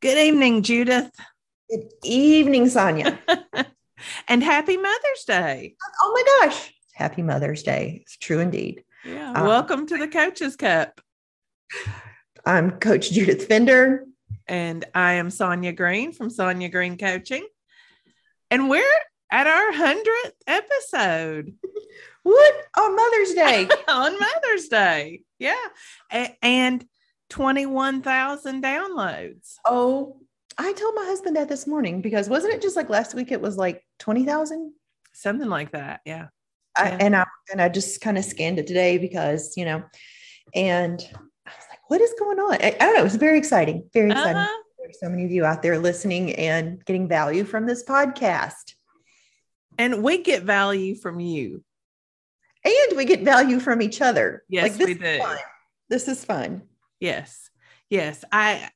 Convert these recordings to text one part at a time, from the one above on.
Good evening, Judith. Good evening, Sonya. and happy Mother's Day. Oh my gosh. Happy Mother's Day. It's true indeed. Yeah. Uh, Welcome to the Coaches Cup. I'm Coach Judith Fender. And I am Sonya Green from Sonya Green Coaching. And we're at our 100th episode. what? On Mother's Day. On Mother's Day. Yeah. A- and 21,000 downloads. Oh, I told my husband that this morning because wasn't it just like last week? It was like 20,000? Something like that. Yeah. I, and I and I just kind of scanned it today because you know, and I was like, "What is going on?" I, I don't know. It was very exciting, very exciting. Uh-huh. There's so many of you out there listening and getting value from this podcast, and we get value from you, and we get value from each other. Yes, like, we do. This is fun. Yes, yes. I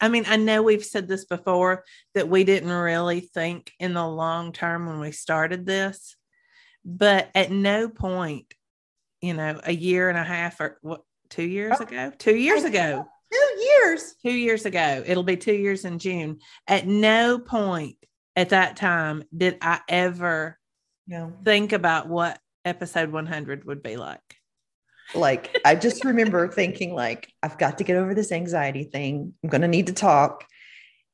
I mean, I know we've said this before that we didn't really think in the long term when we started this. But at no point, you know, a year and a half or what, two years ago, two years ago, two years, two years ago, it'll be two years in June. At no point at that time did I ever no. think about what episode 100 would be like. Like, I just remember thinking, like, I've got to get over this anxiety thing. I'm going to need to talk.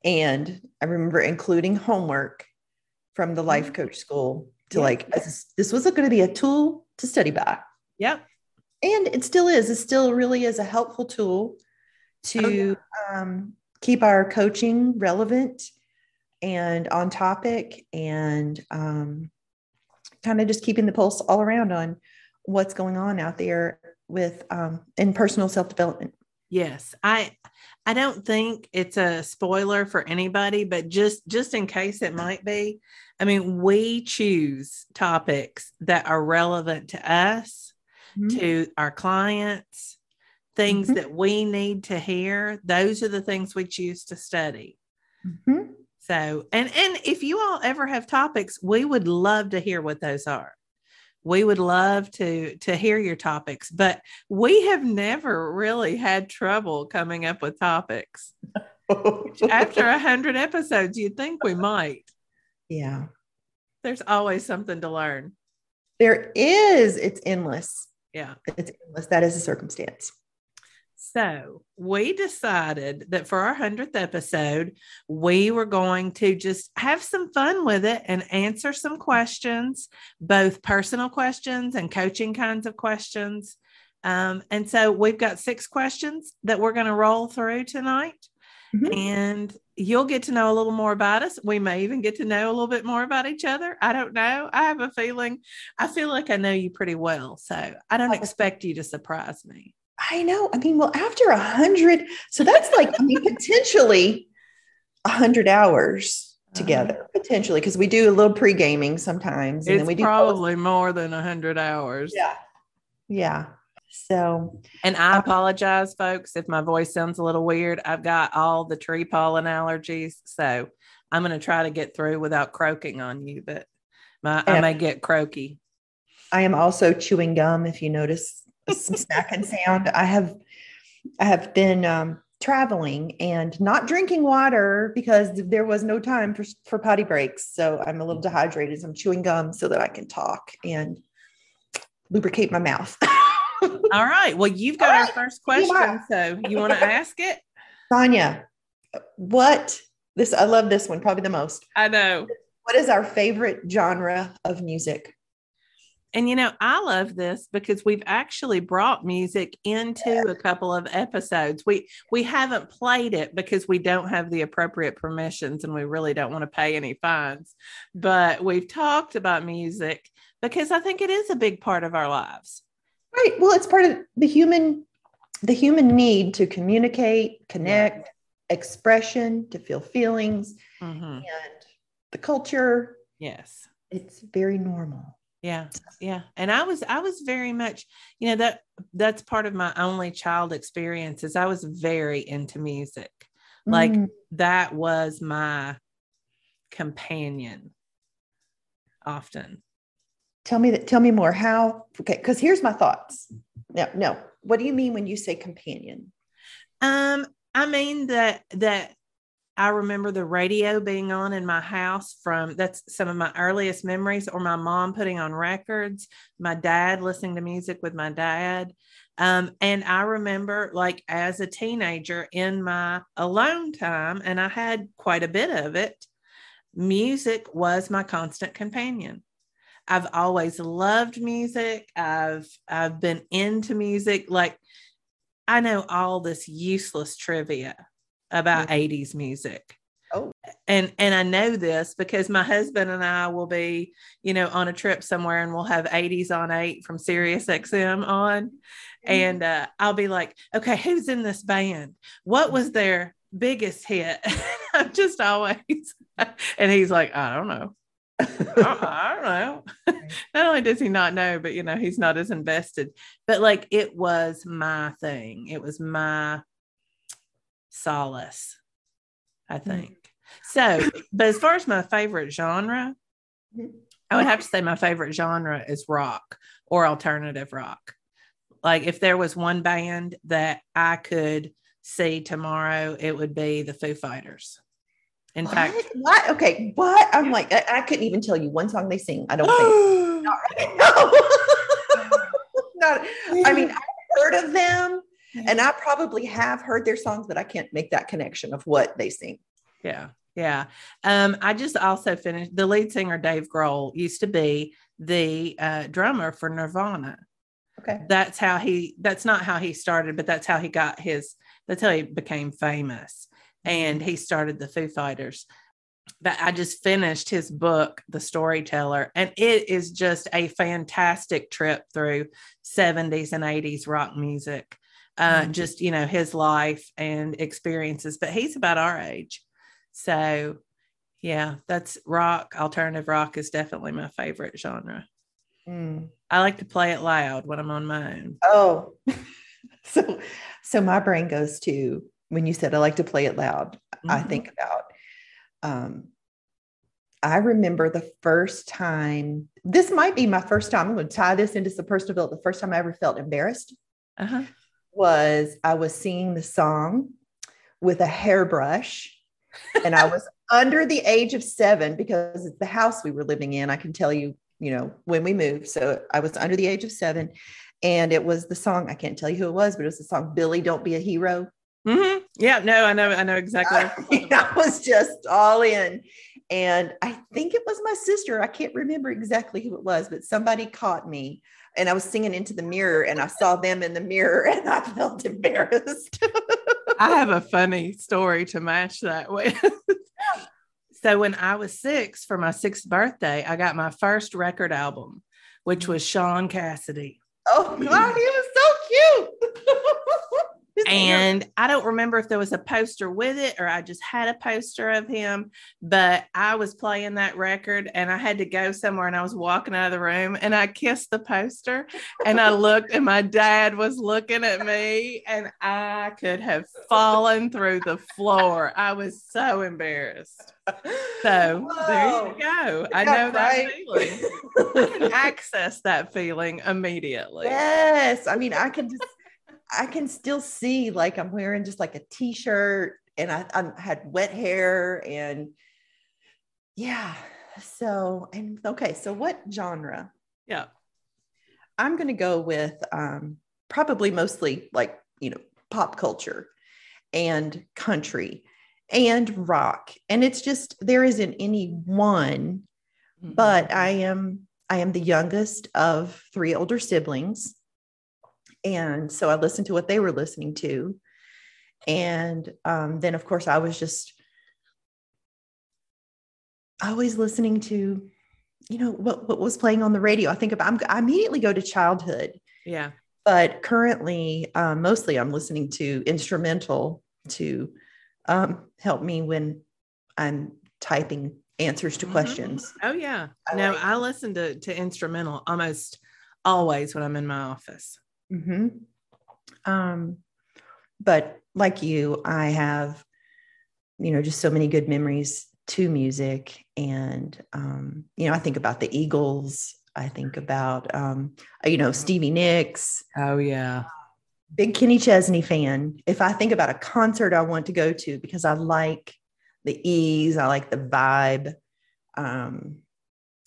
And I remember including homework from the life mm-hmm. coach school to yeah. like this, this was going to be a tool to study by. Yep. And it still is. It still really is a helpful tool to oh, yeah. um, keep our coaching relevant and on topic and um, kind of just keeping the pulse all around on what's going on out there with um, in personal self development. Yes, I I don't think it's a spoiler for anybody, but just just in case it might be, I mean, we choose topics that are relevant to us, mm-hmm. to our clients, things mm-hmm. that we need to hear. Those are the things we choose to study. Mm-hmm. So, and and if you all ever have topics, we would love to hear what those are. We would love to to hear your topics, but we have never really had trouble coming up with topics. After a hundred episodes, you'd think we might. Yeah. There's always something to learn. There is. It's endless. Yeah. It's endless. That is a circumstance. So we decided that for our 100th episode, we were going to just have some fun with it and answer some questions, both personal questions and coaching kinds of questions. Um, and so we've got six questions that we're going to roll through tonight. Mm-hmm. And you'll get to know a little more about us. We may even get to know a little bit more about each other. I don't know. I have a feeling, I feel like I know you pretty well. So I don't expect you to surprise me. I know. I mean, well, after a hundred, so that's like, I mean, potentially a hundred hours uh-huh. together, uh-huh. potentially, because we do a little pre gaming sometimes. And then we do probably more than a hundred hours. Yeah. Yeah. So, and I apologize, folks, if my voice sounds a little weird. I've got all the tree pollen allergies. So I'm going to try to get through without croaking on you, but my, I may get croaky. I am also chewing gum. If you notice some snacking sound, I have, I have been um, traveling and not drinking water because there was no time for, for potty breaks. So I'm a little dehydrated. So I'm chewing gum so that I can talk and lubricate my mouth. All right. Well, you've got our first question. So you want to ask it? Sonya, what this I love this one probably the most. I know. What is our favorite genre of music? And you know, I love this because we've actually brought music into a couple of episodes. We we haven't played it because we don't have the appropriate permissions and we really don't want to pay any fines. But we've talked about music because I think it is a big part of our lives. Right. Well, it's part of the human the human need to communicate, connect, yeah. expression, to feel feelings, mm-hmm. and the culture. Yes. It's very normal. Yeah. Yeah. And I was I was very much, you know, that that's part of my only child experiences. I was very into music. Like mm. that was my companion often. Tell me that. Tell me more. How? Okay, because here's my thoughts. No, no. What do you mean when you say companion? Um, I mean that that I remember the radio being on in my house from that's some of my earliest memories, or my mom putting on records, my dad listening to music with my dad. Um, and I remember, like, as a teenager in my alone time, and I had quite a bit of it, music was my constant companion. I've always loved music. I've I've been into music. Like I know all this useless trivia about mm-hmm. 80s music. Oh. And and I know this because my husband and I will be, you know, on a trip somewhere and we'll have 80s on 8 from Sirius XM on. Mm-hmm. And uh, I'll be like, okay, who's in this band? What was their biggest hit? I'm just always and he's like, I don't know. I, don't know. not only does he not know, but you know, he's not as invested. But like it was my thing. It was my solace, I mm. think. Mm-hmm. So, but as far as my favorite genre, mm-hmm. I would have to say my favorite genre is rock or alternative rock. Like if there was one band that I could see tomorrow, it would be the Foo Fighters. In what? fact, what? Okay, what? I'm like, I, I, couldn't even tell you one song they sing. I don't think. not, no. not, I mean, I've heard of them and I probably have heard their songs, but I can't make that connection of what they sing. Yeah. Yeah. Um, I just also finished the lead singer, Dave Grohl, used to be the uh, drummer for Nirvana. Okay. That's how he, that's not how he started, but that's how he got his, that's how he became famous and he started the Foo Fighters. But I just finished his book, The Storyteller, and it is just a fantastic trip through 70s and 80s rock music. Uh, mm-hmm. Just, you know, his life and experiences. But he's about our age. So, yeah, that's rock. Alternative rock is definitely my favorite genre. Mm. I like to play it loud when I'm on my own. Oh, so so my brain goes to when you said I like to play it loud, mm-hmm. I think about um, I remember the first time, this might be my first time. I'm going to tie this into some personal development. The first time I ever felt embarrassed uh-huh. Was I was singing the song with a hairbrush, and I was under the age of seven because it's the house we were living in. I can tell you, you know, when we moved. So I was under the age of seven, and it was the song. I can't tell you who it was, but it was the song "Billy, Don't Be a Hero." Mm-hmm. Yeah, no, I know, I know exactly. I, I was just all in. And I think it was my sister. I can't remember exactly who it was, but somebody caught me and I was singing into the mirror and I saw them in the mirror and I felt embarrassed. I have a funny story to match that with. so when I was six for my sixth birthday, I got my first record album, which was Shaun Cassidy. Oh God, he was. And I don't remember if there was a poster with it or I just had a poster of him, but I was playing that record and I had to go somewhere and I was walking out of the room and I kissed the poster and I looked and my dad was looking at me and I could have fallen through the floor. I was so embarrassed. So Whoa. there you go. I know that feeling. I can access that feeling immediately. Yes. I mean, I can just I can still see like I'm wearing just like a t-shirt and I, I had wet hair and yeah. So and okay, so what genre? Yeah. I'm going to go with um, probably mostly like, you know, pop culture and country and rock. And it's just there isn't any one, mm-hmm. but I am I am the youngest of three older siblings. And so I listened to what they were listening to. And um, then, of course, I was just always listening to, you know, what, what was playing on the radio. I think about, I'm, I immediately go to childhood. Yeah. But currently, um, mostly I'm listening to instrumental to um, help me when I'm typing answers to mm-hmm. questions. Oh yeah. I no, like- I listen to to instrumental almost always when I'm in my office. Mm-hmm. Um, but like you, I have, you know, just so many good memories to music. And, um, you know, I think about the Eagles. I think about, um, you know, Stevie Nicks. Oh, yeah. Big Kenny Chesney fan. If I think about a concert I want to go to because I like, the ease. I like the vibe. Um,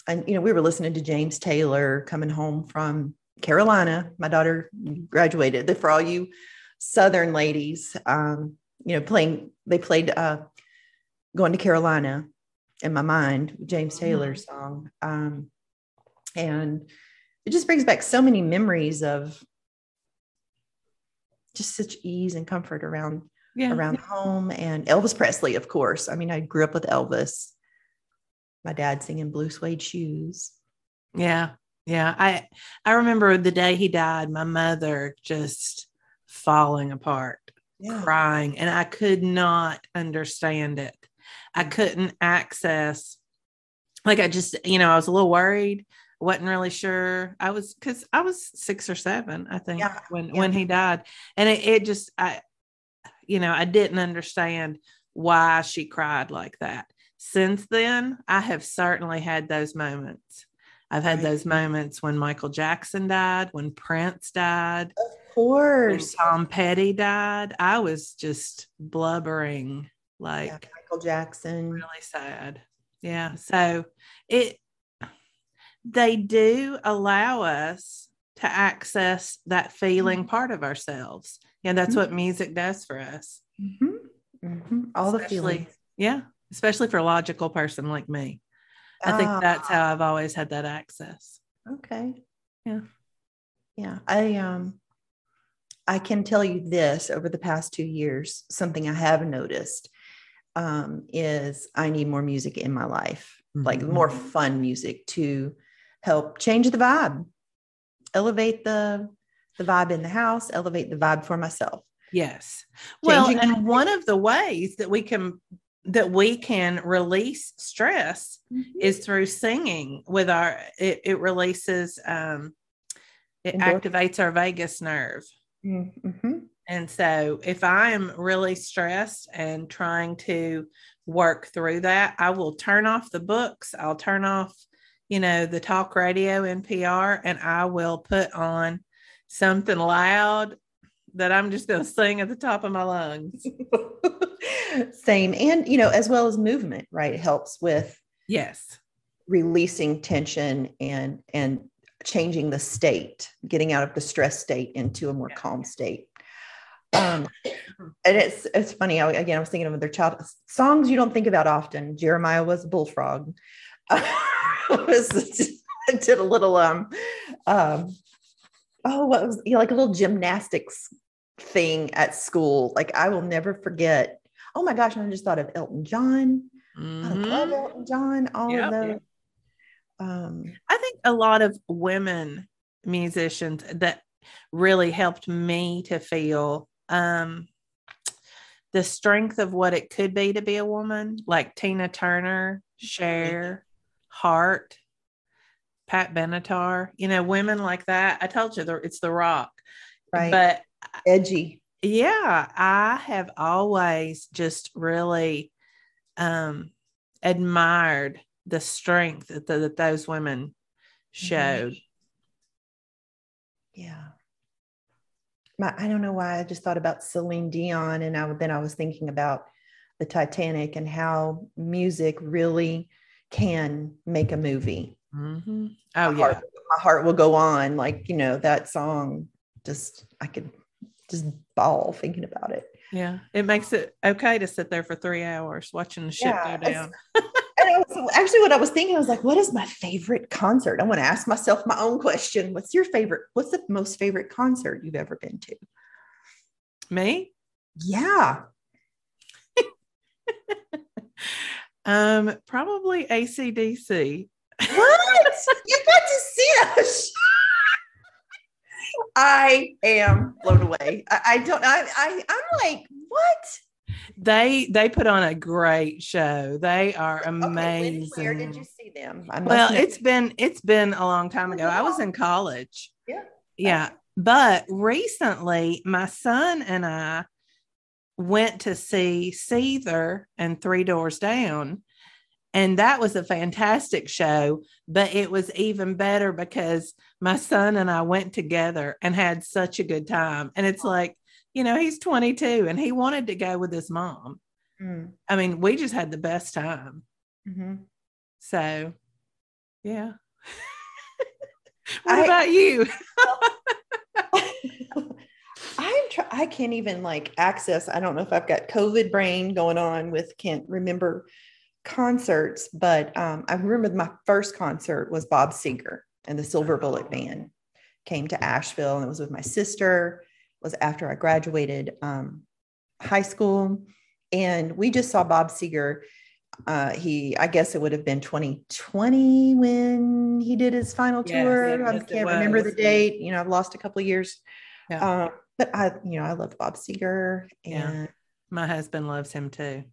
and you know, we were listening to James Taylor coming home from Carolina. My daughter graduated. For all you Southern ladies, um, you know, playing, they played uh, Going to Carolina in my mind, James mm-hmm. Song. Um, and it just brings back so many memories of just such ease and comfort around yeah. around home and Elvis Presley, of course. I mean, I grew up with Elvis. My dad singing blue suede shoes. Yeah. Yeah. I I remember the day he died, my mother just falling apart, yeah. crying, and I could not understand it. I couldn't access like I just, you know, I was a little worried wasn't really sure. I was because I was six or seven, I think, yeah, when yeah. when he died, and it, it just I, you know, I didn't understand why she cried like that. Since then, I have certainly had those moments. I've had right. those moments when Michael Jackson died, when Prince died, of course, Tom Petty died. I was just blubbering like yeah, Michael Jackson. Really sad. Yeah. So it they do allow us to access that feeling mm-hmm. part of ourselves. Yeah, that's mm-hmm. what music does for us. Mm-hmm. mm-hmm. All especially, the feelings. Yeah. Especially for a logical person like me. I think that's how ah. I've always had that access. Okay. Yeah. Yeah. I, um, I can tell you this over the past two years, something I have noticed um, is I need more music in my life, like mm-hmm. more fun music to help change the vibe, elevate the the vibe in the house, elevate the vibe for myself. Yes. Well, and one of the ways that we can that we can release stress mm-hmm. is through singing with our it, it releases um it activates our vagus nerve. Mm-hmm. And so if I am really stressed and trying to work through that, I will turn off the books, I'll turn off you know, the talk radio NPR, and I will put on something loud that I'm just going to sing at the top of my lungs. Same. And, you know, as well as movement, right? It helps with yes, releasing tension and, and changing the state, getting out of the stress state into a more yeah. calm state. Um, and it's it's funny. I, again, I was thinking of their child songs you don't think about often. Jeremiah was a bullfrog. I did a little um um oh what was you know, like a little gymnastics thing at school. Like I will never forget. Oh my gosh, I just thought of Elton John. Mm-hmm. I love Elton John, all yep. of those. Um, I think a lot of women musicians that really helped me to feel um, the strength of what it could be to be a woman, like Tina Turner, Cher, Heart, Pat Benatar, you know, women like that. I told you it's the rock. Right. But edgy. Yeah, I have always just really um admired the strength that, the, that those women showed. Mm-hmm. Yeah. My, I don't know why I just thought about Celine Dion and I then I was thinking about the Titanic and how music really can make a movie. Mm-hmm. Oh my yeah, heart, my heart will go on. Like you know that song. Just I could just bawl thinking about it. Yeah, it makes it okay to sit there for three hours watching the ship yeah, go down. and was, actually, what I was thinking, I was like, "What is my favorite concert?" I want to ask myself my own question. What's your favorite? What's the most favorite concert you've ever been to? Me? Yeah. Um, probably ACDC. What? you got to see us. I am blown away. I, I don't. I, I. I'm like, what? They they put on a great show. They are amazing. Okay, where did you see them? Well, know. it's been it's been a long time ago. I was in college. Yeah. Yeah. But recently, my son and I went to see Seether and Three Doors Down. And that was a fantastic show, but it was even better because my son and I went together and had such a good time. And it's like, you know, he's 22 and he wanted to go with his mom. Mm. I mean, we just had the best time. Mhm. So, yeah. what I- about you? I'm try- I can't even like access. I don't know if I've got COVID brain going on with can't remember concerts, but um, I remember my first concert was Bob Seger and the Silver Bullet Band came to Asheville, and it was with my sister. It was after I graduated um, high school, and we just saw Bob Seger. Uh, he, I guess it would have been 2020 when he did his final Yes, tour. yes, I can't remember the date. You know, I've lost a couple of years. Yeah. Um, but I, you know, I love Bob Seger, Yeah. and My husband loves him too.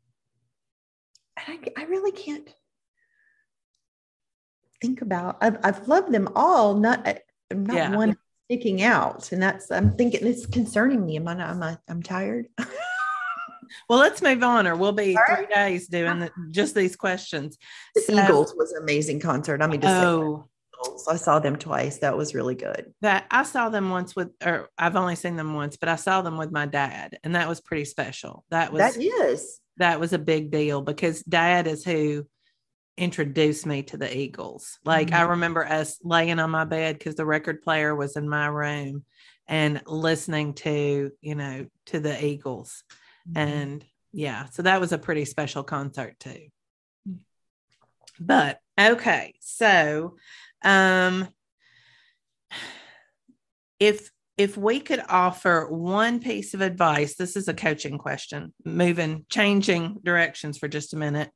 I, I really can't think about. I've, I've loved them all. Not not Yeah. one sticking out, and that's I'm thinking it's concerning me. Am I? Not, am I? I'm tired. Well, let's move on, or we'll be All three days doing the, just these questions. the So- Eagles was an amazing concert. I mean, just Oh. I saw them twice. That was really good. that I saw them once with, or I've only seen them once, but I saw them with my dad, and that was pretty special. That was that is. That was a big deal because dad is who introduced me to the Eagles. Like I Mhm. remember us laying on my bed because the record player was in my room and listening to, you know, to the Eagles. Mm-hmm. And yeah, so that was a pretty special concert too. Mm. But okay, so um if if we could offer one piece of advice, this is a coaching question, moving, changing directions for just a minute,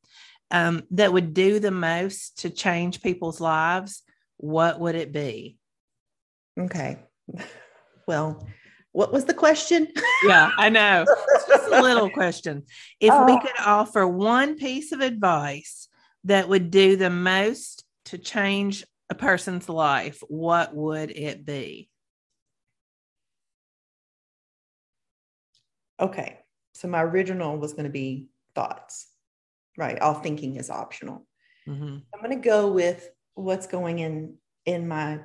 um, that would do the most to change people's lives, what would it be? okay. Well, what was the question? Yeah, I know. It's just a little question. If we Oh. could offer one piece of advice that would do the most to change a person's life, what would it be? Okay. So my original was going to be thoughts, right? All thinking is optional. Mhm. I'm going to go with what's going in in my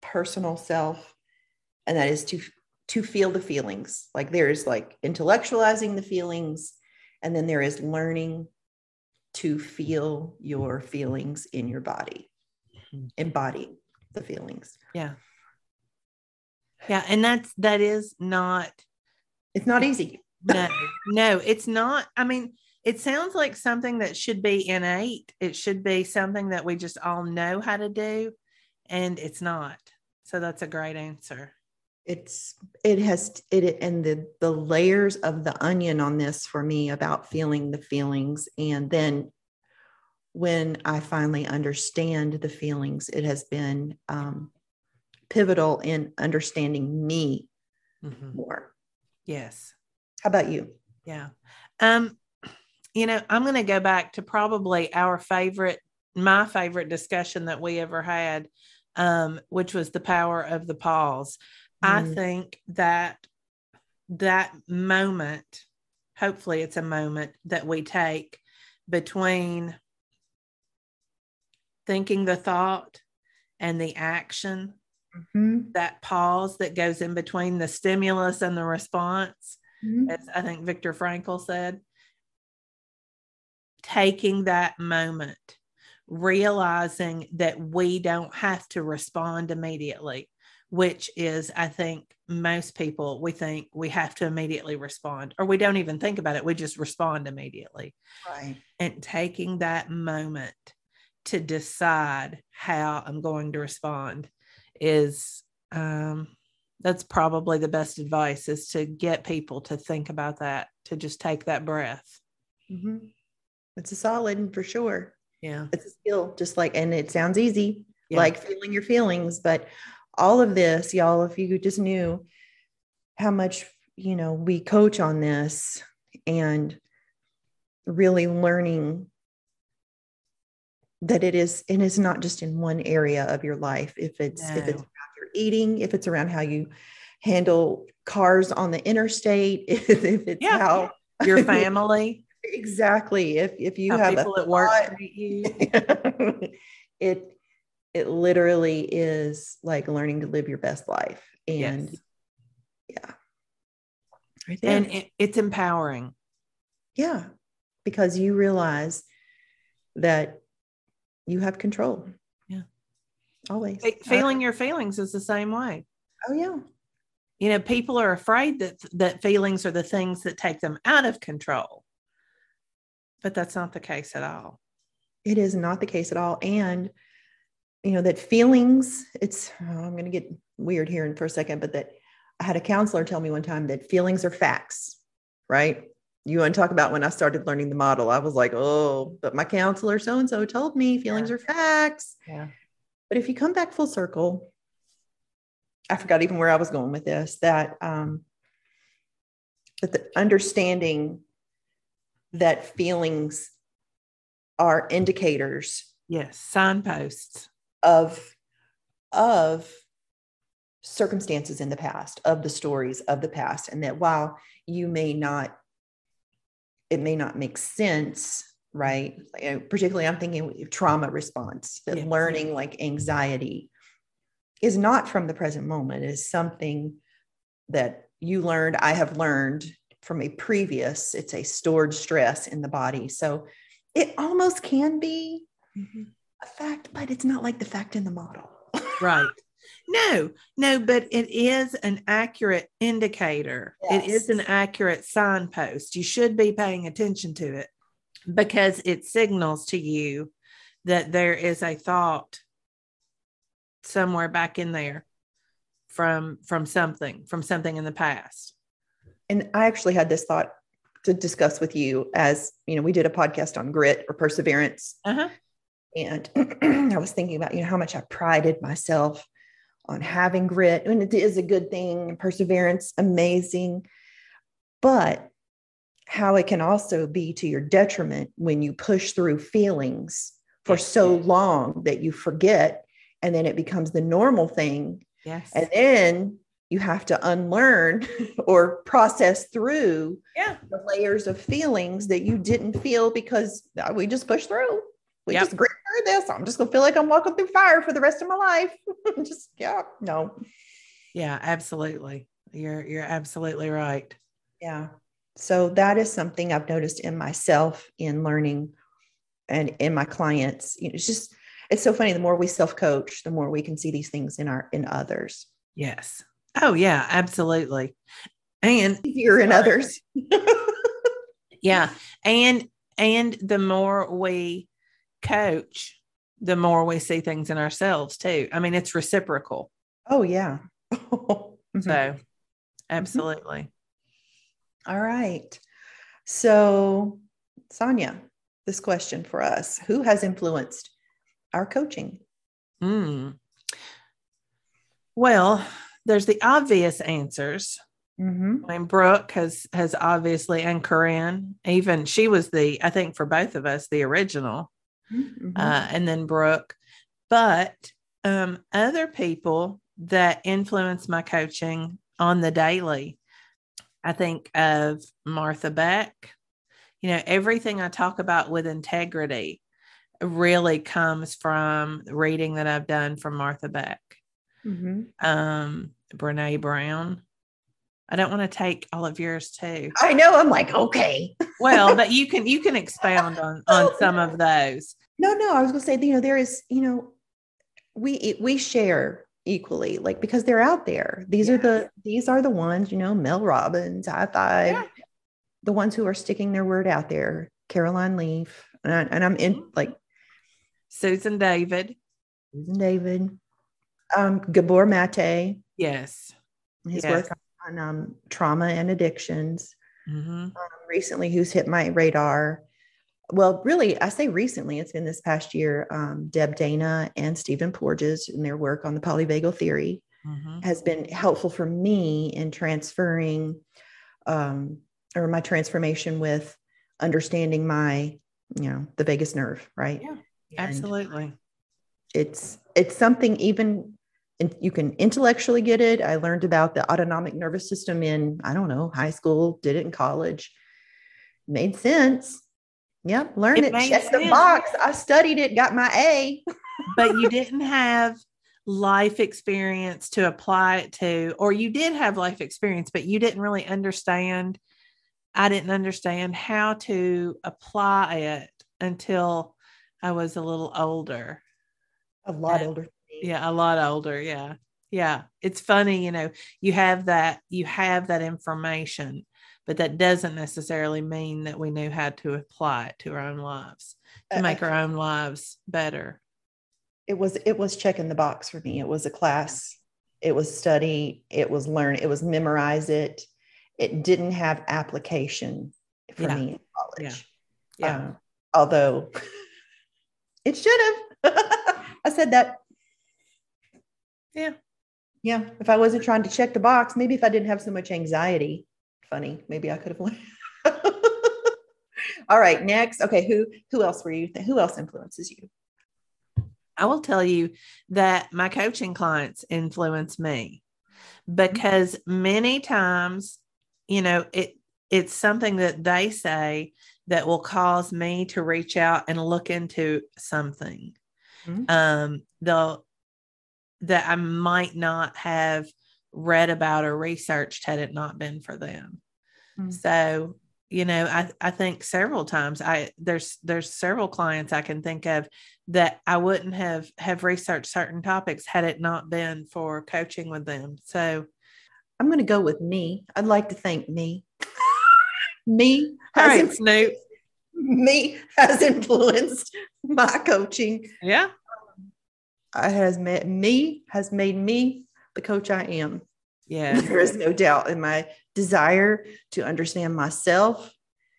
personal self, and that is to to feel the feelings. Like there's like intellectualizing the feelings, and then there is learning to feel your feelings in your body, Mhm. embody the feelings. Yeah. Yeah. And that's, that is not, It's not easy. no, no, it's not. I mean, it sounds like something that should be innate. It should be something that we just all know how to do, and it's not. So that's a great answer. it's it has it and the the layers of the onion on this for me about feeling the feelings and then when i finally understand the feelings it has been um, pivotal in understanding me Mhm. more Yes. how about you Yeah. Um, you know, I'm going to go back to probably our favorite, my favorite discussion that we ever had, um, which was the power of the pause. I Mm. think that that moment, hopefully it's a moment that we take between thinking the thought and the action, Mhm. that pause that goes in between the stimulus and the response Mhm. as I think Viktor Frankl said, taking that moment, realizing that we don't have to respond immediately, which is, I think, most people, we think we have to immediately respond, or we don't even think about it. We just respond immediately. right And taking that moment to decide how I'm going to respond is, um, that's probably the best advice is to get people to think about that, to just take that breath. Mhm. it's a solid for sure Yeah. it's a skill just like and it sounds easy Yeah. like feeling your feelings but all of this y'all if you just knew how much you know we coach on this and really learning that it is and it's not just in one area of your life if it's if it's No. around your eating if it's around how you handle cars on the interstate if, it's Yeah. how Your family, exactly if if you how have a people at work thought- you. it it literally is like learning to live your best life and Yes. yeah right there And it, it's empowering. yeah because you realize that you have control. Yeah. Always. Feeling uh, your feelings is the same way. Oh, yeah. You know, people are afraid that that feelings are the things that take them out of control. But that's not the case at all. It is not the case at all. And you know that feelings it's oh, i'm going to get weird here in for a second but that i had a counselor tell me one time that feelings are facts right you want to talk about when i started learning the model i was like oh but my counselor so and so told me feelings Yeah. are facts Yeah. but if you come back full circle i forgot even where i was going with this that um that the understanding that feelings are indicators Yes. Signposts. of of circumstances in the past of the stories of the past and that while you may not it may not make sense right? Particularly i'm thinking trauma response that learning like anxiety is not from the present moment. It is something that you learned i have learned from a previous it's a stored stress in the body. So it almost can be mm-hmm. a fact, but it's not like the fact in the model. Right. No, no, but it is an accurate indicator. It is an accurate signpost. You should be paying attention to it because it signals to you that there is a thought somewhere back in there from from something from something in the past. And I actually had this thought to discuss with you as you know, we did a podcast on grit or perseverance. Uh-huh. And I was thinking about, you know, how much I prided myself on having grit. And it is a good thing, perseverance, amazing. But how it can also be to your detriment when you push through feelings for Yes. so long that you forget and then it becomes the normal thing Yes. and then you have to unlearn or process through yeah. the layers of feelings that you didn't feel because we just pushed through. We Yep. just grit through this. I'm just gonna feel like I'm walking through fire for the rest of my life. just yeah, no, Yeah, absolutely. You're you're absolutely right. yeah. So that is something I've noticed in myself in learning and in my clients. You know, it's just it's so funny. The more we self-coach, the more we can see these things in our in others. Yes. Oh yeah, absolutely. And Easier in others. yeah, and and the more we coach, the more we see things in ourselves too. I mean, it's reciprocal. Oh yeah. Mhm. So absolutely. All right. So, Sonya, this question for us Who has influenced our coaching? Mm. Well, there's the obvious answers. Mm-hmm. I mean, Brooke has has obviously, and Corinne, even she was the, I think for both of us, the original, Mm-hmm. uh, and then Brooke. But um, other people that influence my coaching on the daily, I think of Martha Beck. You know, everything I talk about with integrity really comes from reading that I've done from Martha Beck, Mm-hmm. um, Brene Brown. I don't want to take all of yours too. I know. I'm like, okay. Well, but you can you can expound on on some of those. No, no. I was going to say, you know, there is, you know, we we share equally, like because they're out there. These are the these are the ones, you know, Mel Robbins, I five, Yeah. the ones who are sticking their word out there. Caroline Leaf, and, I, and I'm in like Susan David. Susan David, um, Gabor Mate, Yes. his Yes. work on um, trauma and addictions. Hmm Um, recently, who's hit my radar? Well, really, I say recently, it's been this past year. Um, Deb Dana and Stephen Porges and their work on the polyvagal theory hmm has been helpful for me in transferring um, or my transformation with understanding my, you know, the vagus nerve, right? Yeah, And Absolutely. it's it's something even and you can intellectually get it. I learned about the autonomic nervous system in I don't know high school, did it in college, made sense. Yep, learned It it. made Checked the box. I studied it, got my A. but you didn't have life experience to apply it to, or you did have life experience, but you didn't really understand I didn't understand how to apply it until I was a little older. A lot And- older. Yeah, a lot older. Yeah. Yeah. It's funny, you know, you have that, you have that information, but that doesn't necessarily mean that we knew how to apply it to our own lives to I- make our own lives better. it was it was checking the box for me it was a class it was study it was learn it was memorize it it didn't have application for Yeah. me in college Yeah. Um, although it should have i said that Yeah. yeah if i wasn't trying to check the box maybe if i didn't have so much anxiety funny maybe i could have learned all right next okay who who else were you who else influences you I will tell you that my coaching clients influence me because many times, you know, it it's something that they say that will cause me to reach out and look into something. Mhm. Um, they'll that I might not have read about or researched had it not been for them. Mm. So, you know, I, I think several times I there's there's several clients I can think of that I wouldn't have have researched certain topics had it not been for coaching with them. So i'm going to go with me i'd like to thank me me all right, Snoop. me has influenced my coaching Yeah. I has made me has made me the coach I am. Yeah. There is no doubt in my desire to understand myself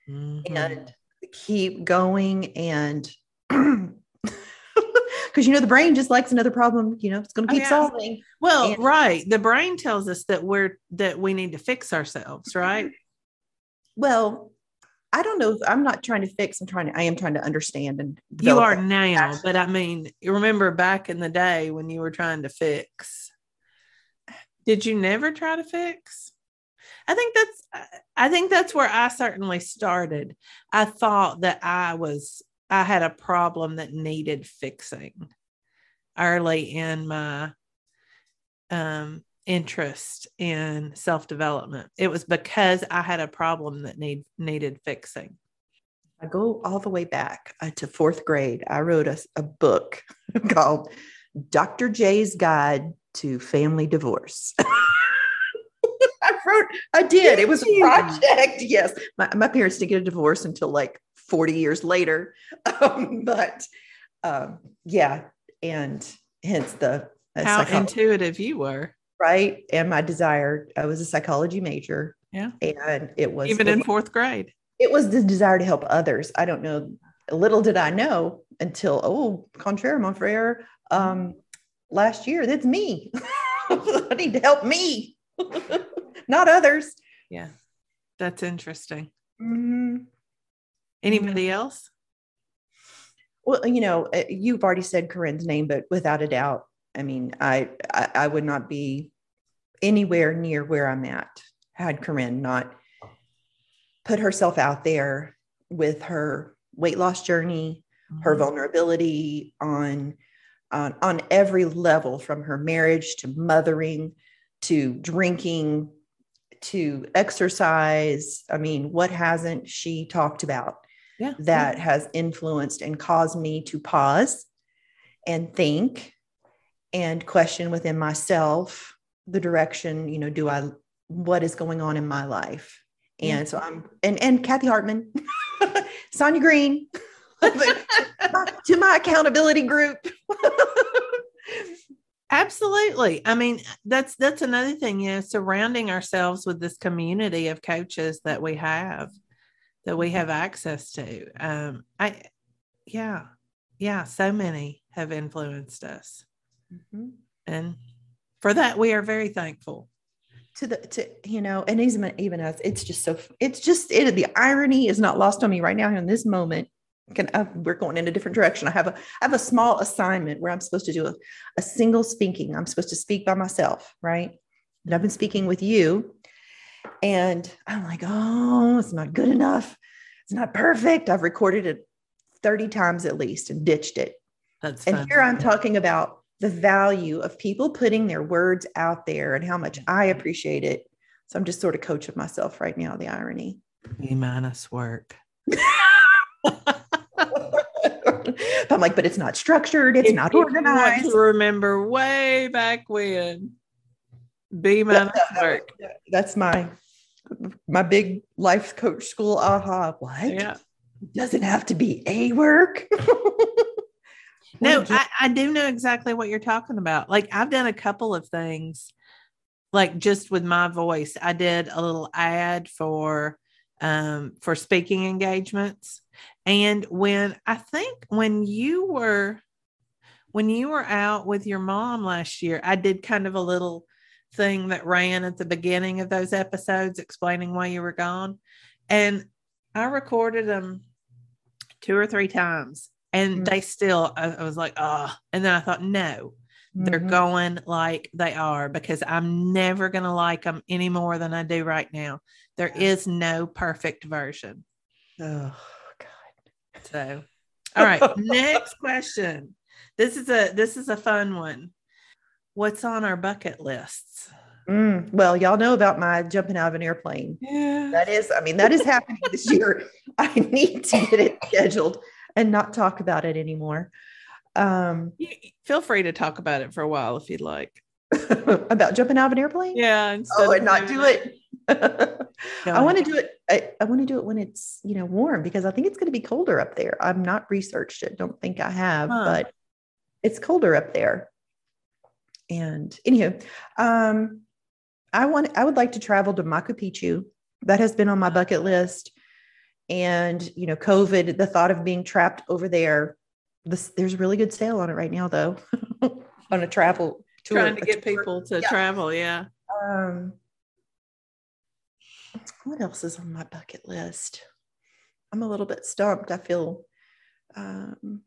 Mhm. and keep going and because you know the brain just likes another problem, you know, it's going to Oh, keep yeah. solving. well, and- right. The brain tells us that we're that we need to fix ourselves, right? Well, I don't know if I'm not trying to fix, I'm trying to I am trying to understand and You are now, but I mean, you remember back in the day when you were trying to fix. Did you never try to fix? I think that's I think that's where I certainly started. I thought that I was I had a problem that needed fixing early in my um interest in self-development. It was because I had a problem that need needed fixing. I go all the way back uh, to fourth grade. I wrote a, a book called Dr. J's Guide to Family Divorce. I wrote, I did. It was a project. Yes. My, my parents didn't get a divorce until like 40 years later. Um, but um, yeah. And hence the uh, How psycho- intuitive you were. Right. And my desire, I was a psychology major. Yeah. And it was Even in fourth grade. it was the desire to help others. I don't know. Little did I know until, oh, contraire, mon frere, um, last year, that's me. I need to help me, not others. Yeah. That's interesting. Mhm. Anybody else? Well, you know, uh, you've already said Corinne's name, but without a doubt, I mean, I, I, I would not be anywhere near where I'm at had Corinne not put herself out there with her weight loss journey, her Mhm. vulnerability on on on every level from her marriage to mothering to drinking to exercise i mean what hasn't she talked about Yeah. that has influenced and caused me to pause and think and question within myself the direction you know do i what is going on in my life and so i'm and and kathy hartman sonya green to my accountability group. Absolutely. I mean, that's that's another thing, you know, surrounding ourselves with this community of coaches that we have that we have access to. Um I yeah. Yeah, so many have influenced us. And for that we are very thankful. To the to you know, and even even us, it's just so it's just it the irony is not lost on me right now in this moment. Can uh, we're going in a different direction. I have a I have a small assignment where I'm supposed to do a, a single speaking. I'm supposed to speak by myself, right? And I've been speaking with you, and I'm like, oh, it's not good enough. It's not perfect. I've recorded it 30 times at least and ditched it. That's And fun. here I'm talking about the value of people putting their words out there and how much mm-hmm. I appreciate it. So I'm just sort of coaching myself right now, the irony. B minus work. I'm like, but it's not structured, it's If- not you organized. To remember way back when. B minus work. That's my my big life coach school aha. What? Yeah. Doesn't have to be a work. No, I, I do know exactly what you're talking about. Like I've done a couple of things, like just with my voice. I did a little ad for um for speaking engagements. And when I think when you were when you were out with your mom last year, I did kind of a little thing that ran at the beginning of those episodes explaining why you were gone. And I recorded them two or three times and Mhm. they still I, I was like oh and then i thought no they're Mhm. going like they are because i'm never going to like them any more than i do right now There is no perfect version Oh God. so all right next question this is a this is a fun one what's on our bucket lists Mm, well, y'all know about my jumping out of an airplane. yeah That is, I mean, that is happening this year. I need to get it scheduled and not talk about it anymore. Um, feel free to talk about it for a while if you'd like about jumping out of an airplane. yeah Oh, and not do it. I want to do it. I, I want to do it when it's you know warm because I think it's going to be colder up there. I'm not researched it. Don't think I have, Huh. but it's colder up there. And anywho, um, I want. I would like to travel to Machu Picchu. That has been on my bucket list. And you know, COVID. The thought of being trapped over there. This, there's a really good sale on it right now, though, on a travel tour. trying to get tour. people to Yeah. travel yeah Um, what else is on my bucket list? I'm a little bit stumped. I feel um,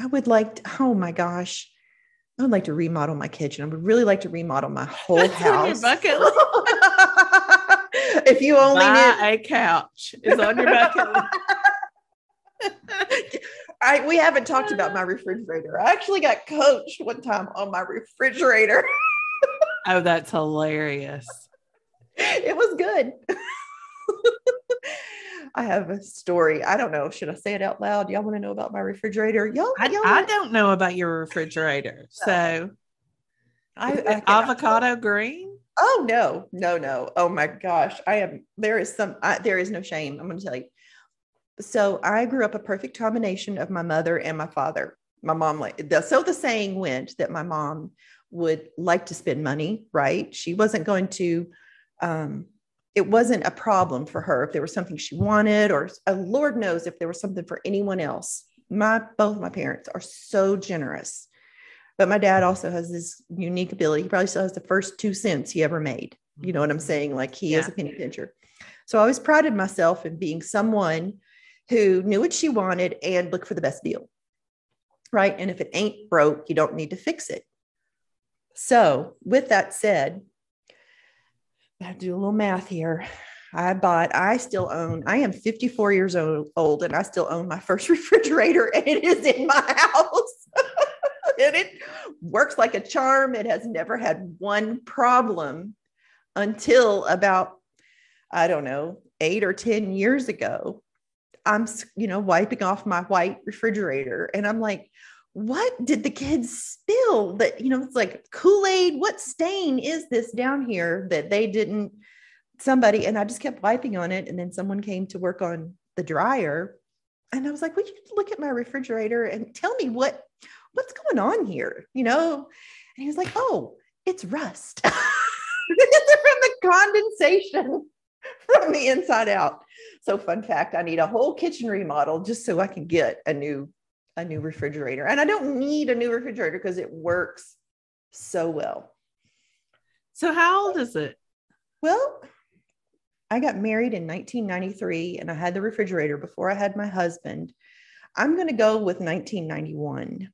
I would like to, oh my gosh. I would like to remodel my kitchen. I would really like to remodel my whole That's on your house. bucket list? If you only Buy knew. a couch is on your bucket list. I, we haven't talked about my refrigerator. I actually got coached one time on my refrigerator. Oh, that's hilarious. it was good. I have a story. I don't know. Should I say it out loud? Y'all want to know about my refrigerator? Y'all, I, y'all I don't know about your refrigerator. So, I- I- avocado green? Oh no, no, no. Oh my gosh. I am there is some I, there is no shame. I'm going to tell you. So I grew up a perfect combination of my mother and my father. My mom like so the saying went that my mom would like to spend money, right? She wasn't going to um it wasn't a problem for her if there was something she wanted or uh, lord knows if there was something for anyone else. My both my parents are so generous. But my dad also has this unique ability. He probably still has the first two cents he ever made. You know what I'm mm-hmm. saying? Like he is a penny pincher. So I always prided myself in being someone who knew what she wanted and looked for the best deal. Right. And if it ain't broke, you don't need to fix it. So, with that said, I do a little math here. I bought, I still own, I am 54 years old, old and I still own my first refrigerator and it is in my house. And it works like a charm. It has never had one problem until about, I don't know, eight or 10 years ago. I'm, you know, wiping off my white refrigerator and I'm like, what did the kids spill that, you know, it's like Kool Aid? What stain is this down here that they didn't? Somebody, and I just kept wiping on it. And then someone came to work on the dryer. And I was like, would you look at my refrigerator and tell me what what's going on here? You know? And he was like, oh, it's rust from the condensation from the inside out. So fun fact, I need a whole kitchen remodel just so I can get a new a new refrigerator. And I don't need a new refrigerator because it works so well. So, how old is it? Well, I got married in 1993 and I had the refrigerator before I had my husband. I'm going to go with 1991.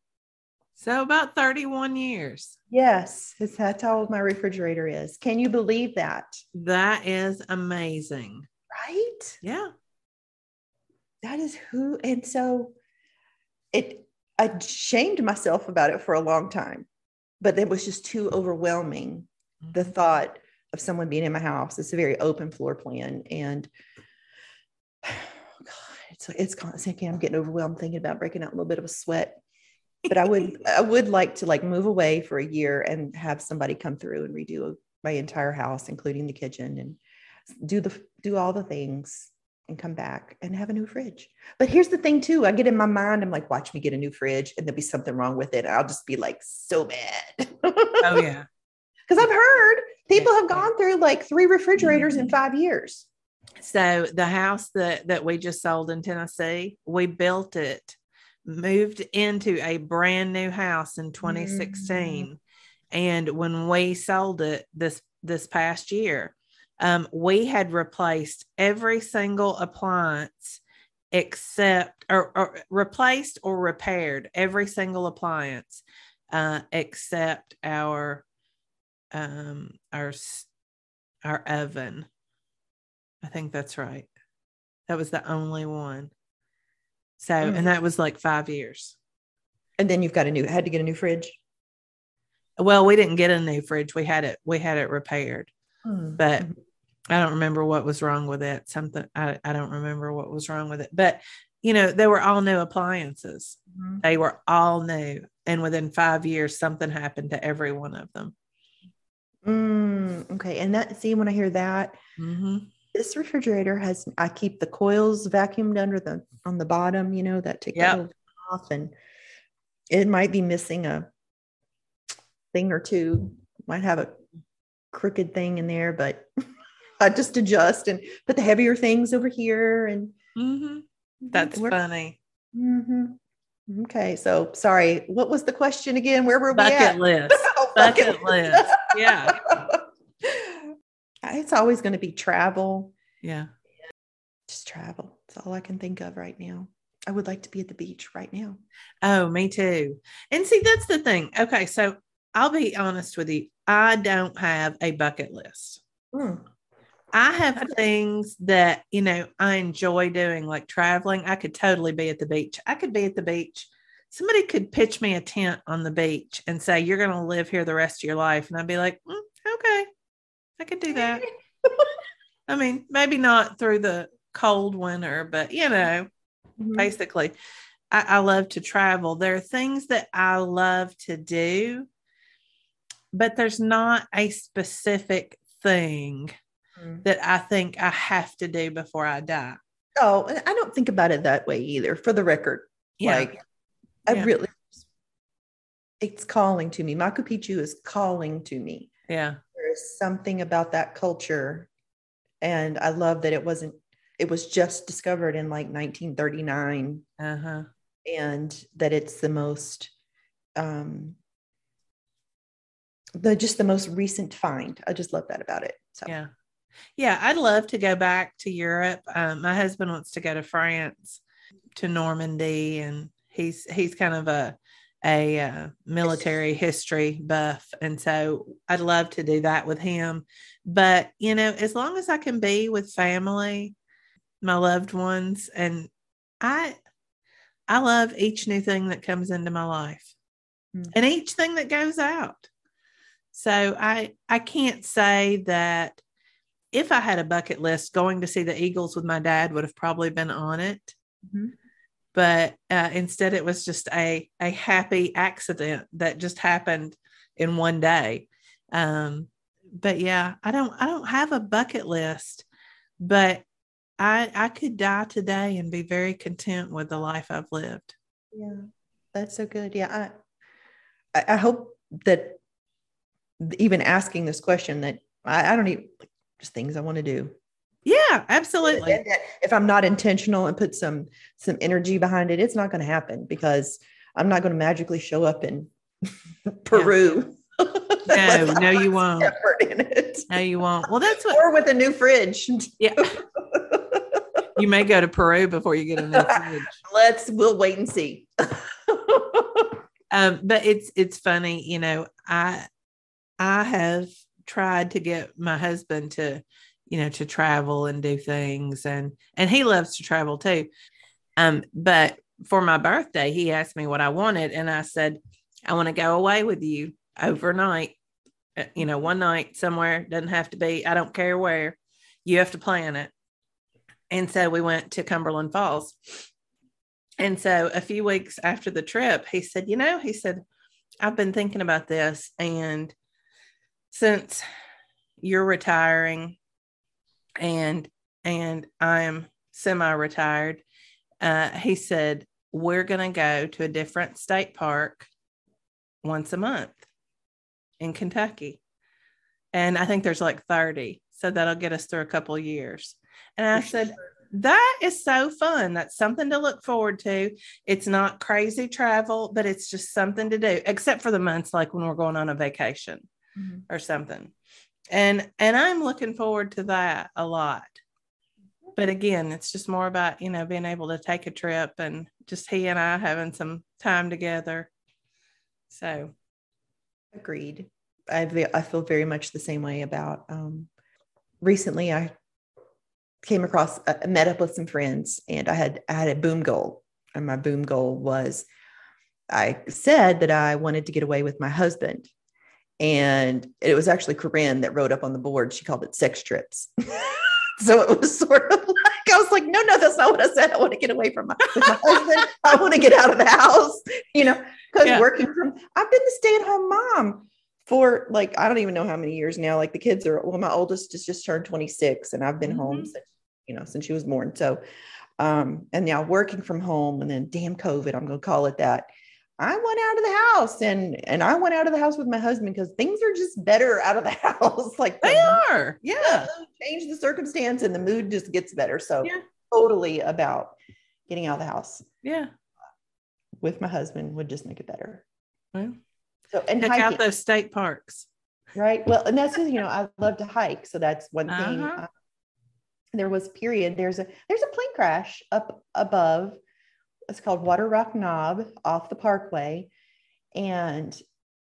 So, about 31 years. Yes, that's how old my refrigerator is. Can you believe that? That is amazing. Right? Yeah. That is who. And so it, I shamed myself about it for a long time, but it was just too overwhelming. The mm-hmm. thought of someone being in my house. It's a very open floor plan. And God, it's it's constant. I'm getting overwhelmed thinking about breaking out a little bit of a sweat. But I would I would like to like move away for a year and have somebody come through and redo my entire house, including the kitchen, and do the do all the things and come back and have a new fridge. But here's the thing too, I get in my mind, I'm like, watch me get a new fridge and there'll be something wrong with it. I'll just be like so mad. oh yeah. Because I've heard people have gone through like three refrigerators in five years. So the house that that we just sold in Tennessee, we built it, moved into a brand new house in 2016. Mm. And when we sold it this this past year, um, we had replaced every single appliance except or, or replaced or repaired every single appliance uh, except our um, our our oven. I think that's right. That was the only one. So, mm-hmm. and that was like five years. And then you've got a new had to get a new fridge. Well, we didn't get a new fridge. We had it. We had it repaired, mm-hmm. but I don't remember what was wrong with it. Something I, I don't remember what was wrong with it. But you know, they were all new appliances. Mm-hmm. They were all new, and within five years, something happened to every one of them. Mm, okay, and that see when I hear that, mm-hmm. This refrigerator has I keep the coils vacuumed under the on the bottom. You know that take yep. off, and it might be missing a thing or two. Might have a crooked thing in there, but I just adjust and put the heavier things over here. And mm-hmm. that's funny. Mm-hmm. Okay, so sorry. What was the question again? Where were bucket we at? List. oh, bucket, bucket list. Yeah. it's always going to be travel. Yeah. Just travel. It's all I can think of right now. I would like to be at the beach right now. Oh, me too. And see, that's the thing. Okay, so I'll be honest with you. I don't have a bucket list. Mm. I have things that, you know, I enjoy doing, like traveling. I could totally be at the beach. I could be at the beach. Somebody could pitch me a tent on the beach and say, You're going to live here the rest of your life. And I'd be like, mm, Okay, I could do that. I mean, maybe not through the cold winter, but, you know, mm-hmm. basically, I, I love to travel. There are things that I love to do, but there's not a specific thing mm. that I think I have to do before I die. Oh, I don't think about it that way either, for the record. Yeah. Like, I yeah. really, it's calling to me. Machu Picchu is calling to me. Yeah. There is something about that culture. And I love that it wasn't, it was just discovered in like 1939. Uh-huh. And that it's the most, um, the just the most recent find. I just love that about it. So yeah. Yeah, I'd love to go back to Europe. Um, my husband wants to go to France, to Normandy, and he's he's kind of a a uh, military history buff, and so I'd love to do that with him. But you know, as long as I can be with family, my loved ones, and I I love each new thing that comes into my life, mm-hmm. and each thing that goes out. So I I can't say that if I had a bucket list, going to see the Eagles with my dad would have probably been on it. Mm-hmm. But uh, instead, it was just a a happy accident that just happened in one day. Um, but yeah, I don't I don't have a bucket list, but I I could die today and be very content with the life I've lived. Yeah, that's so good. Yeah, I I hope that even asking this question that I, I don't even just things I want to do. Yeah, absolutely. If I'm not intentional and put some some energy behind it, it's not going to happen because I'm not going to magically show up in Peru. No, no, you won't. No, you won't. Well, that's what. Or with a new fridge. Yeah. you may go to Peru before you get a new fridge. Let's. We'll wait and see. um, but it's it's funny, you know. I I have tried to get my husband to you know to travel and do things and and he loves to travel too um but for my birthday he asked me what i wanted and i said i want to go away with you overnight uh, you know one night somewhere doesn't have to be i don't care where you have to plan it And so we went to Cumberland Falls. And so a few weeks after the trip, he said, You know, he said, I've been thinking about this. And since you're retiring and and I'm semi-retired, uh, he said, We're gonna go to a different state park once a month in Kentucky. And I think there's like 30. So that'll get us through a couple years. And I said, that is so fun. That's something to look forward to. It's not crazy travel, but it's just something to do, except for the months like when we're going on a vacation mm-hmm. or something. And and I'm looking forward to that a lot. But again, it's just more about, you know, being able to take a trip and just he and I having some time together. So agreed. I I feel very much the same way about um recently I came across, uh, met up with some friends, and I had I had a boom goal, and my boom goal was I said that I wanted to get away with my husband, and it was actually Corinne that wrote up on the board. She called it sex trips. so it was sort of like I was like, no, no, that's not what I said. I want to get away from my, my husband. I want to get out of the house, you know, because yeah. working from I've been the stay-at-home mom for like I don't even know how many years now. Like the kids are well, my oldest has just turned 26, and I've been mm-hmm. home since you know, since she was born. So, um, and now working from home and then damn COVID, I'm going to call it that. I went out of the house and and I went out of the house with my husband because things are just better out of the house. like they the, are, yeah. Change the circumstance and the mood just gets better. So yeah. totally about getting out of the house. Yeah. With my husband would just make it better. Well, so and check hiking. out those state parks. Right. Well, and that's just, you know, I love to hike. So that's one thing. Uh-huh there was period there's a there's a plane crash up above it's called Waterrock Knob off the parkway and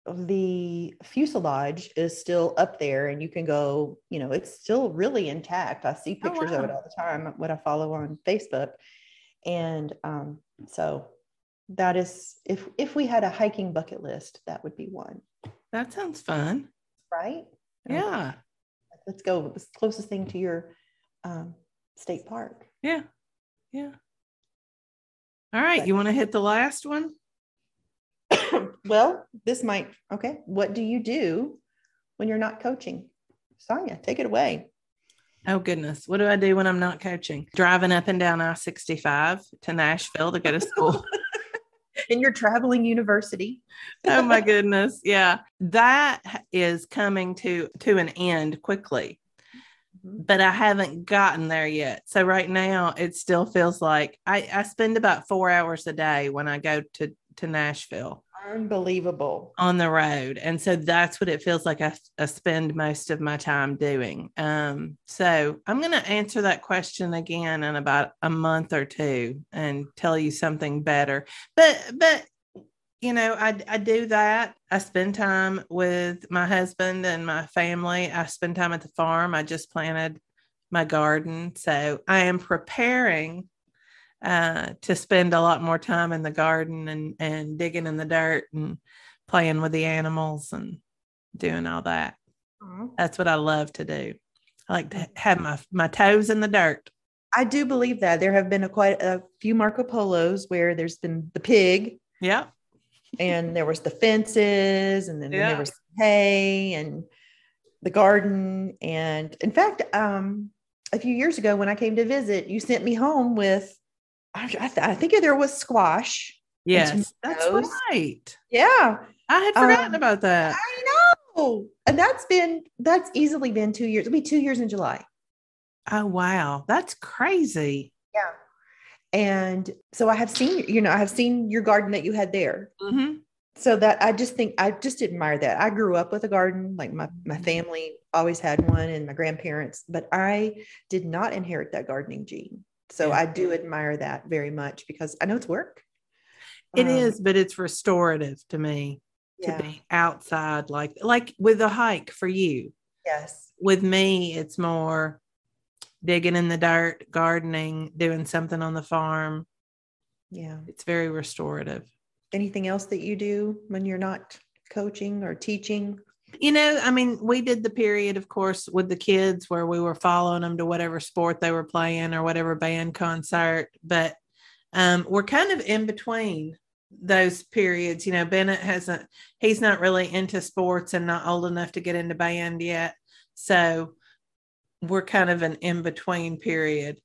the fuselage is still up there and you can go you know it's still really intact i see oh, pictures oh, wow. of it all the time what i follow on facebook and um, so that is if if we had a hiking bucket list that would be one that sounds fun right yeah let's go the closest thing to your um, state park. Yeah. Yeah. All right. But, you want to hit the last one? well, this might, okay. What do you do when you're not coaching? Sonya, take it away. Oh, goodness. What do I do when I'm not coaching? Driving up and down I 65 to Nashville to go to school. in your traveling university. oh my goodness. Yeah. That is coming to to an end quickly. Mm-hmm. but I haven't gotten there yet. So right now it still feels like I, I spend about four hours a day when I go to, to Nashville. Unbelievable. On the road. And so that's what it feels like I, I spend most of my time doing. Um, so I'm going to answer that question again in about a month or two and tell you something better. But, but you know, I, I do that. I spend time with my husband and my family. I spend time at the farm. I just planted my garden. So I am preparing uh, to spend a lot more time in the garden and, and digging in the dirt and playing with the animals and doing all that. Aww. That's what I love to do. I like to have my, my toes in the dirt. I do believe that there have been a quite a few Marco Polos where there's been the pig. Yeah and there was the fences and then, yeah. there was hay and the garden. And in fact um, a few years ago when i came to visit you sent me home with i, I, th- I think there was squash. Yes. that's right. Yeah. I had forgotten um, about that. I know. And that's been that's easily been two years it'll be two years in july. Oh wow. That's crazy. Yeah and so I have seen, you know, I have seen your garden that you had there. Mm-hmm. So that I just think I just admire that. I grew up with a garden, like my my mm-hmm. family always had one, and my grandparents, but I did not inherit that gardening gene. So yeah. I do admire that very much because I know it's work. It um, is, but it's restorative to me yeah. to be outside, like like with a hike for you. Yes. With me, it's more digging in the dirt, gardening, doing something on the farm. Yeah. It's very restorative. Anything else that you do when you're not coaching or teaching? You know, I mean, we did the period, of course, with the kids where we were following them to whatever sport they were playing or whatever band concert, but um, we're kind of in between those periods. You know, Bennett hasn't, he's not really into sports and not old enough to get into band yet. So we're kind of an in between period.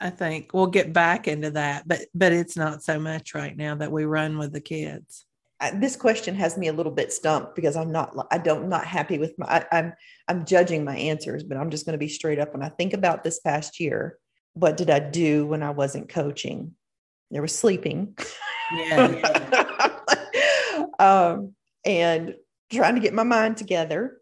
I think we'll get back into that, but but it's not so much right now that we run with the kids this question has me a little bit stumped because I'm not I don't not happy with my I, I'm I'm judging my answers, but I'm just going to be straight up when I think about this past year. What did I do when I wasn't coaching? There was sleeping. Yeah. yeah. um, and trying to get my mind together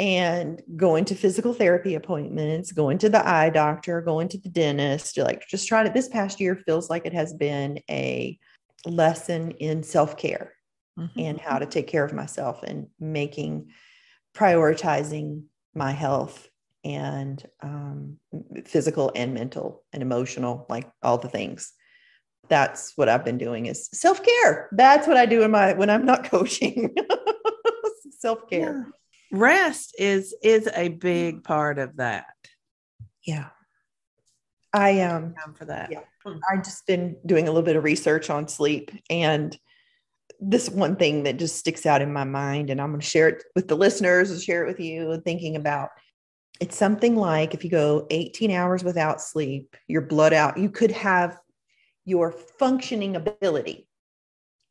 and going to physical therapy appointments, going to the eye doctor, going to the dentist, like just trying to this past year feels like it has been a lesson in self-care mm-hmm. and how to take care of myself and making prioritizing my health and um, physical and mental and emotional like all the things. That's what i've been doing is self-care. That's what i do in my when i'm not coaching. Self-care. Yeah. Rest is is a big part of that. Yeah. I um for that. yeah. I've just been doing a little bit of research on sleep and this one thing that just sticks out in my mind, and I'm going to share it with the listeners and share it with you, and thinking about it's something like if you go 18 hours without sleep, your blood out, you could have your functioning ability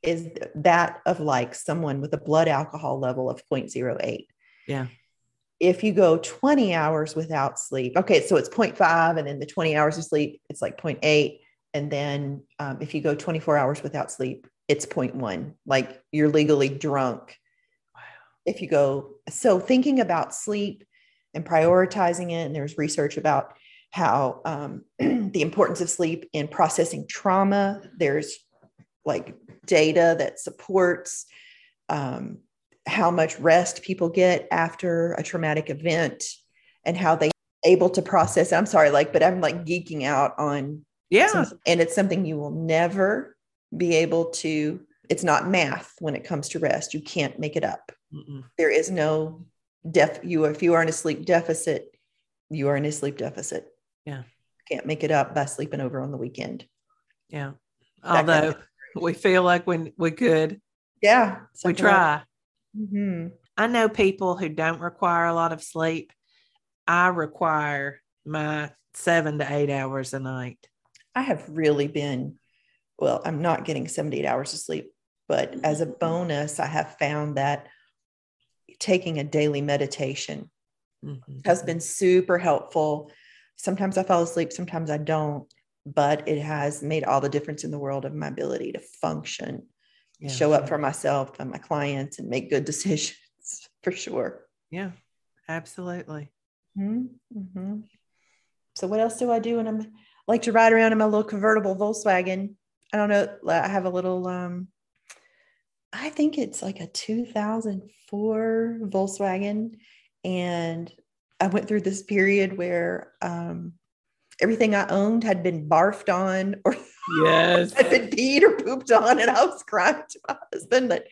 is that of like someone with a blood alcohol level of 0.08. Yeah. If you go 20 hours without sleep, okay, so it's 0.5, and then the 20 hours of sleep, it's like 0.8. And then um, if you go 24 hours without sleep, it's 0.1 like you're legally drunk wow. if you go so thinking about sleep and prioritizing it and there's research about how um, the importance of sleep in processing trauma there's like data that supports um, how much rest people get after a traumatic event and how they able to process i'm sorry like but i'm like geeking out on yeah. some, and it's something you will never be able to it's not math when it comes to rest. You can't make it up. There is no def you if you are in a sleep deficit you are in a sleep deficit. Yeah. Can't make it up by sleeping over on the weekend. Yeah. Although we feel like we, we could. Yeah we try mm-hmm. i know people who don't require a lot of sleep i require my seven to eight hours a night i have really been well, I'm not getting 78 hours of sleep, but as a mm-hmm. bonus, I have found that taking a daily meditation mm-hmm. has been super helpful. Sometimes I fall asleep, sometimes I don't, but it has made all the difference in the world of my ability to function, yeah. show up for myself and my clients, and make good decisions for sure. Yeah, absolutely. Mm-hmm. mm-hmm. So, what else do I do? And I'm like to ride around in my little convertible Volkswagen I don't know. I have a little, um, I think it's like a 2004 Volkswagen. And I went through this period where um, everything I owned had been barfed on or yes. had been peed or pooped on. And I was crying to my husband that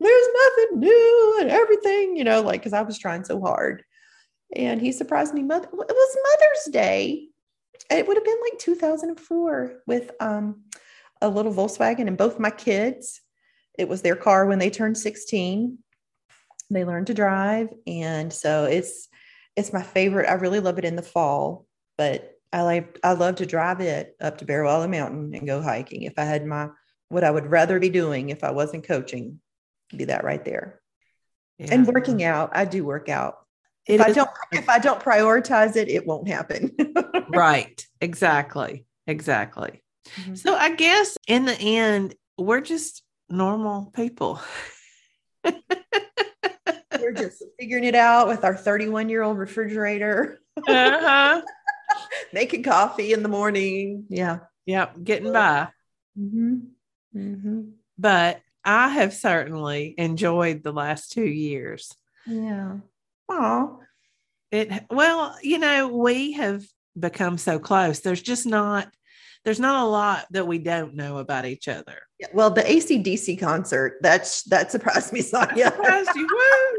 there's nothing new and everything, you know, like, because I was trying so hard. And he surprised me. Mother, it was Mother's Day. It would have been like 2004 with um, a little Volkswagen and both my kids. It was their car when they turned 16. They learned to drive. And so it's it's my favorite. I really love it in the fall, but I like I love to drive it up to Bear Valley Mountain and go hiking. If I had my what I would rather be doing if I wasn't coaching, be that right there. Yeah. And working out, I do work out. It if is- I don't if I don't prioritize it, it won't happen. right. Exactly. Exactly. Mm-hmm. So I guess in the end, we're just normal people. we're just figuring it out with our 31 year old refrigerator. Uh-huh. Making coffee in the morning. Yeah. Yep. Getting by. Mm-hmm. Mm-hmm. But I have certainly enjoyed the last two years. Yeah. Well, It well, you know, we have become so close. There's just not there's not a lot that we don't know about each other. Yeah, well, the ACDC concert, that's that surprised me, Sonya. Surprised you.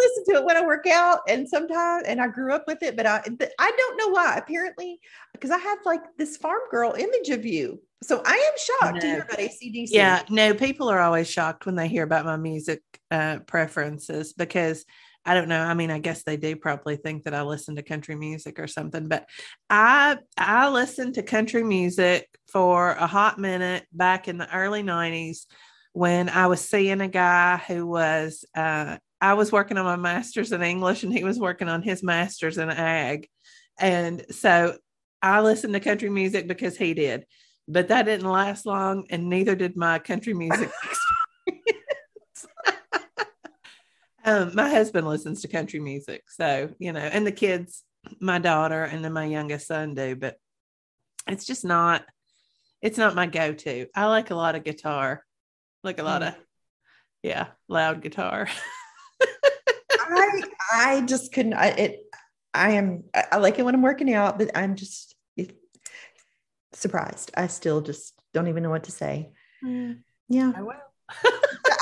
Listen to it when I work out, and sometimes, and I grew up with it, but I, I don't know why. Apparently, because I have like this farm girl image of you, so I am shocked to hear about ACDC. Yeah, no, people are always shocked when they hear about my music uh, preferences because I don't know. I mean, I guess they do probably think that I listen to country music or something, but I I listened to country music for a hot minute back in the early 90s when I was seeing a guy who was uh, I was working on my master's in English and he was working on his master's in ag. And so I listened to country music because he did, but that didn't last long, and neither did my country music experience. um, my husband listens to country music, so you know, and the kids, my daughter and then my youngest son do, but it's just not. It's not my go-to. I like a lot of guitar, like a lot mm. of, yeah, loud guitar. I I just couldn't. I, it. I am. I like it when I'm working out, but I'm just surprised. I still just don't even know what to say. Mm. Yeah. I will.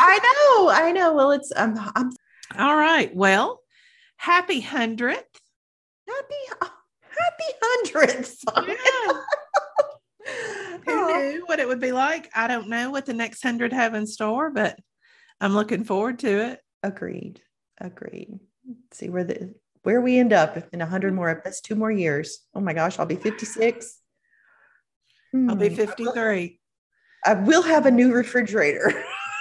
I know. I know. Well, it's. Um, I'm. All right. Well, happy hundredth. Happy. Happy hundredth. Yeah. Who knew what it would be like? I don't know what the next hundred have in store, but I'm looking forward to it. Agreed. Agreed. See where the where we end up in a hundred more. That's two more years. Oh my gosh, I'll be 56. I'll be hmm. 53. I will have a new refrigerator.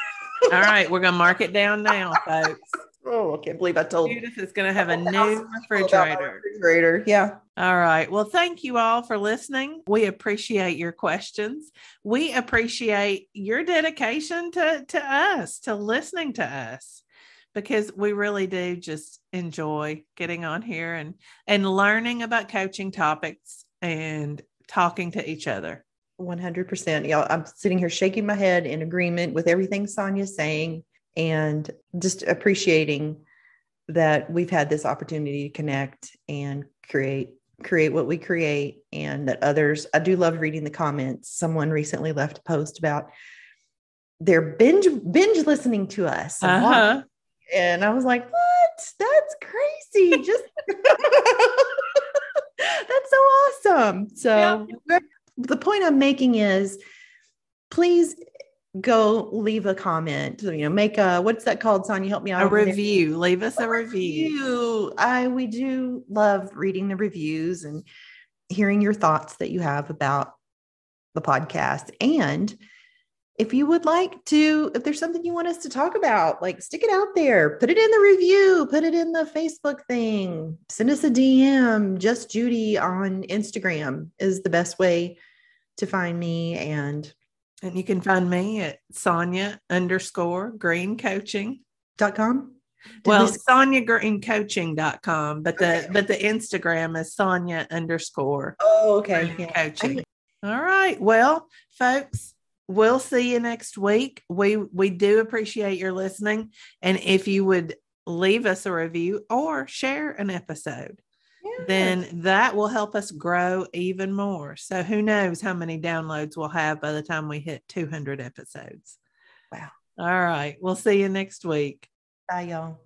All right, we're gonna mark it down now, folks. Oh, I can't believe I told you. Judith is going to have a new refrigerator. refrigerator. Yeah. All right. Well, thank you all for listening. We appreciate your questions. We appreciate your dedication to, to us, to listening to us because we really do just enjoy getting on here and and learning about coaching topics and talking to each other. 100% Y'all, i'm sitting here shaking my head in agreement with everything Sonya's saying and just appreciating that we've had this opportunity to connect and create create what we create and that others i do love reading the comments. Someone recently left a post about they're binge binge listening to us. Uh-huh. And I was like, what? That's crazy. Just that's so awesome. So yeah. the point I'm making is please go leave a comment you know make a what's that called sonya help me out a review there. leave us a, a review. review i we do love reading the reviews and hearing your thoughts that you have about the podcast and if you would like to, if there's something you want us to talk about, like stick it out there, put it in the review, put it in the Facebook thing, send us a DM. Just Judy on Instagram is the best way to find me. And and you can find me at Sonya underscore green coaching dot com. well, we... Sonya Green coaching.com, but the okay. but the Instagram is Sonya underscore. Oh, okay. Yeah. Coaching. All right. Well, folks, we'll see you next week. We we do appreciate your listening, and if you would leave us a review or share an episode, then that will help us grow even more. So who knows how many downloads we'll have by the time we hit 200 episodes. Wow. All right. We'll see you next week. Bye, y'all.